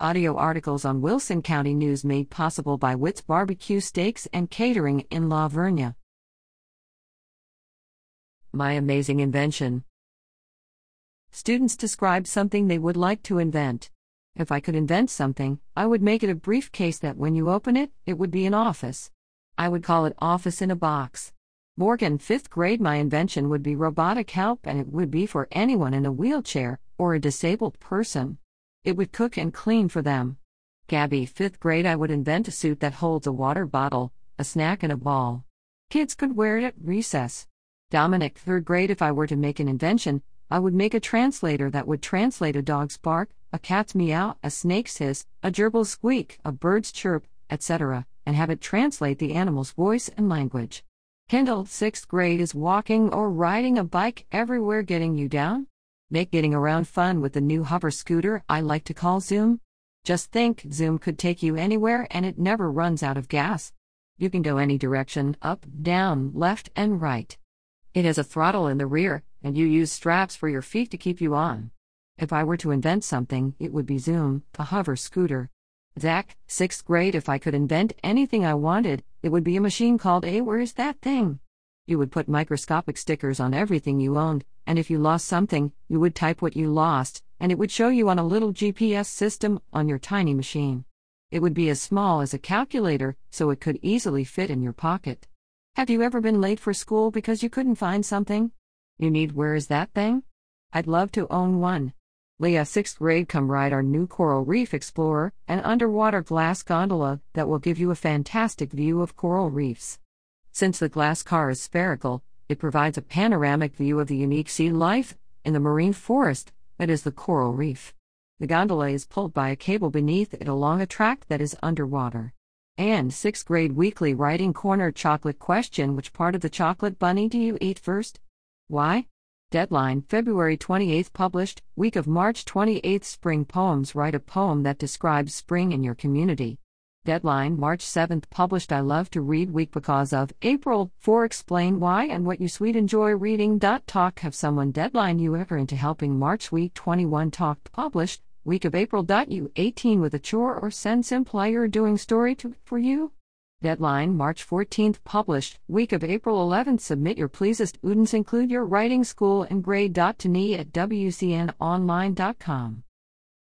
Audio articles on Wilson County News made possible by Witt's Barbecue Steaks and Catering in La Vernia. My amazing invention. Students describe something they would like to invent. If I could invent something, I would make it a briefcase that when you open it, it would be an office. I would call it Office in a Box. Morgan, 5th grade, my invention would be robotic help and it would be for anyone in a wheelchair or a disabled person. It would cook and clean for them. Gabby, 5th grade, I would invent a suit that holds a water bottle, a snack, and a ball. Kids could wear it at recess. Dominic, 3rd grade, if I were to make an invention, I would make a translator that would translate a dog's bark, a cat's meow, a snake's hiss, a gerbil's squeak, a bird's chirp, etc., and have it translate the animal's voice and language. Kendall, 6th grade, is walking or riding a bike everywhere getting you down? Make getting around fun with the new hover scooter I like to call Zoom. Just think, Zoom could take you anywhere and it never runs out of gas. You can go any direction up, down, left, and right. It has a throttle in the rear, and you use straps for your feet to keep you on. If I were to invent something, it would be Zoom, the hover scooter. Zach, sixth grade, if I could invent anything I wanted, it would be a machine called A Where's That Thing? You would put microscopic stickers on everything you owned, and if you lost something, you would type what you lost, and it would show you on a little GPS system on your tiny machine. It would be as small as a calculator, so it could easily fit in your pocket. Have you ever been late for school because you couldn't find something? You need Where Is That Thing? I'd love to own one. Leah, 6th grade, come ride our new Coral Reef Explorer, an underwater glass gondola that will give you a fantastic view of coral reefs. Since the glass car is spherical, it provides a panoramic view of the unique sea life in the marine forest that is the coral reef. The gondola is pulled by a cable beneath it along a track that is underwater. And 6th grade weekly writing corner chocolate question Which part of the chocolate bunny do you eat first? Why? Deadline February 28th published, week of March 28th Spring Poems Write a poem that describes spring in your community. Deadline March 7th published I love to read week because of April 4 explain why and what you sweet enjoy reading. Talk have someone deadline you ever into helping March week 21 talk published week of April. You 18 with a chore or send simply you're doing story to for you. Deadline March 14th published, week of April 11th. Submit your pleasest udens include your writing school and grade. To me at wcnonline.com.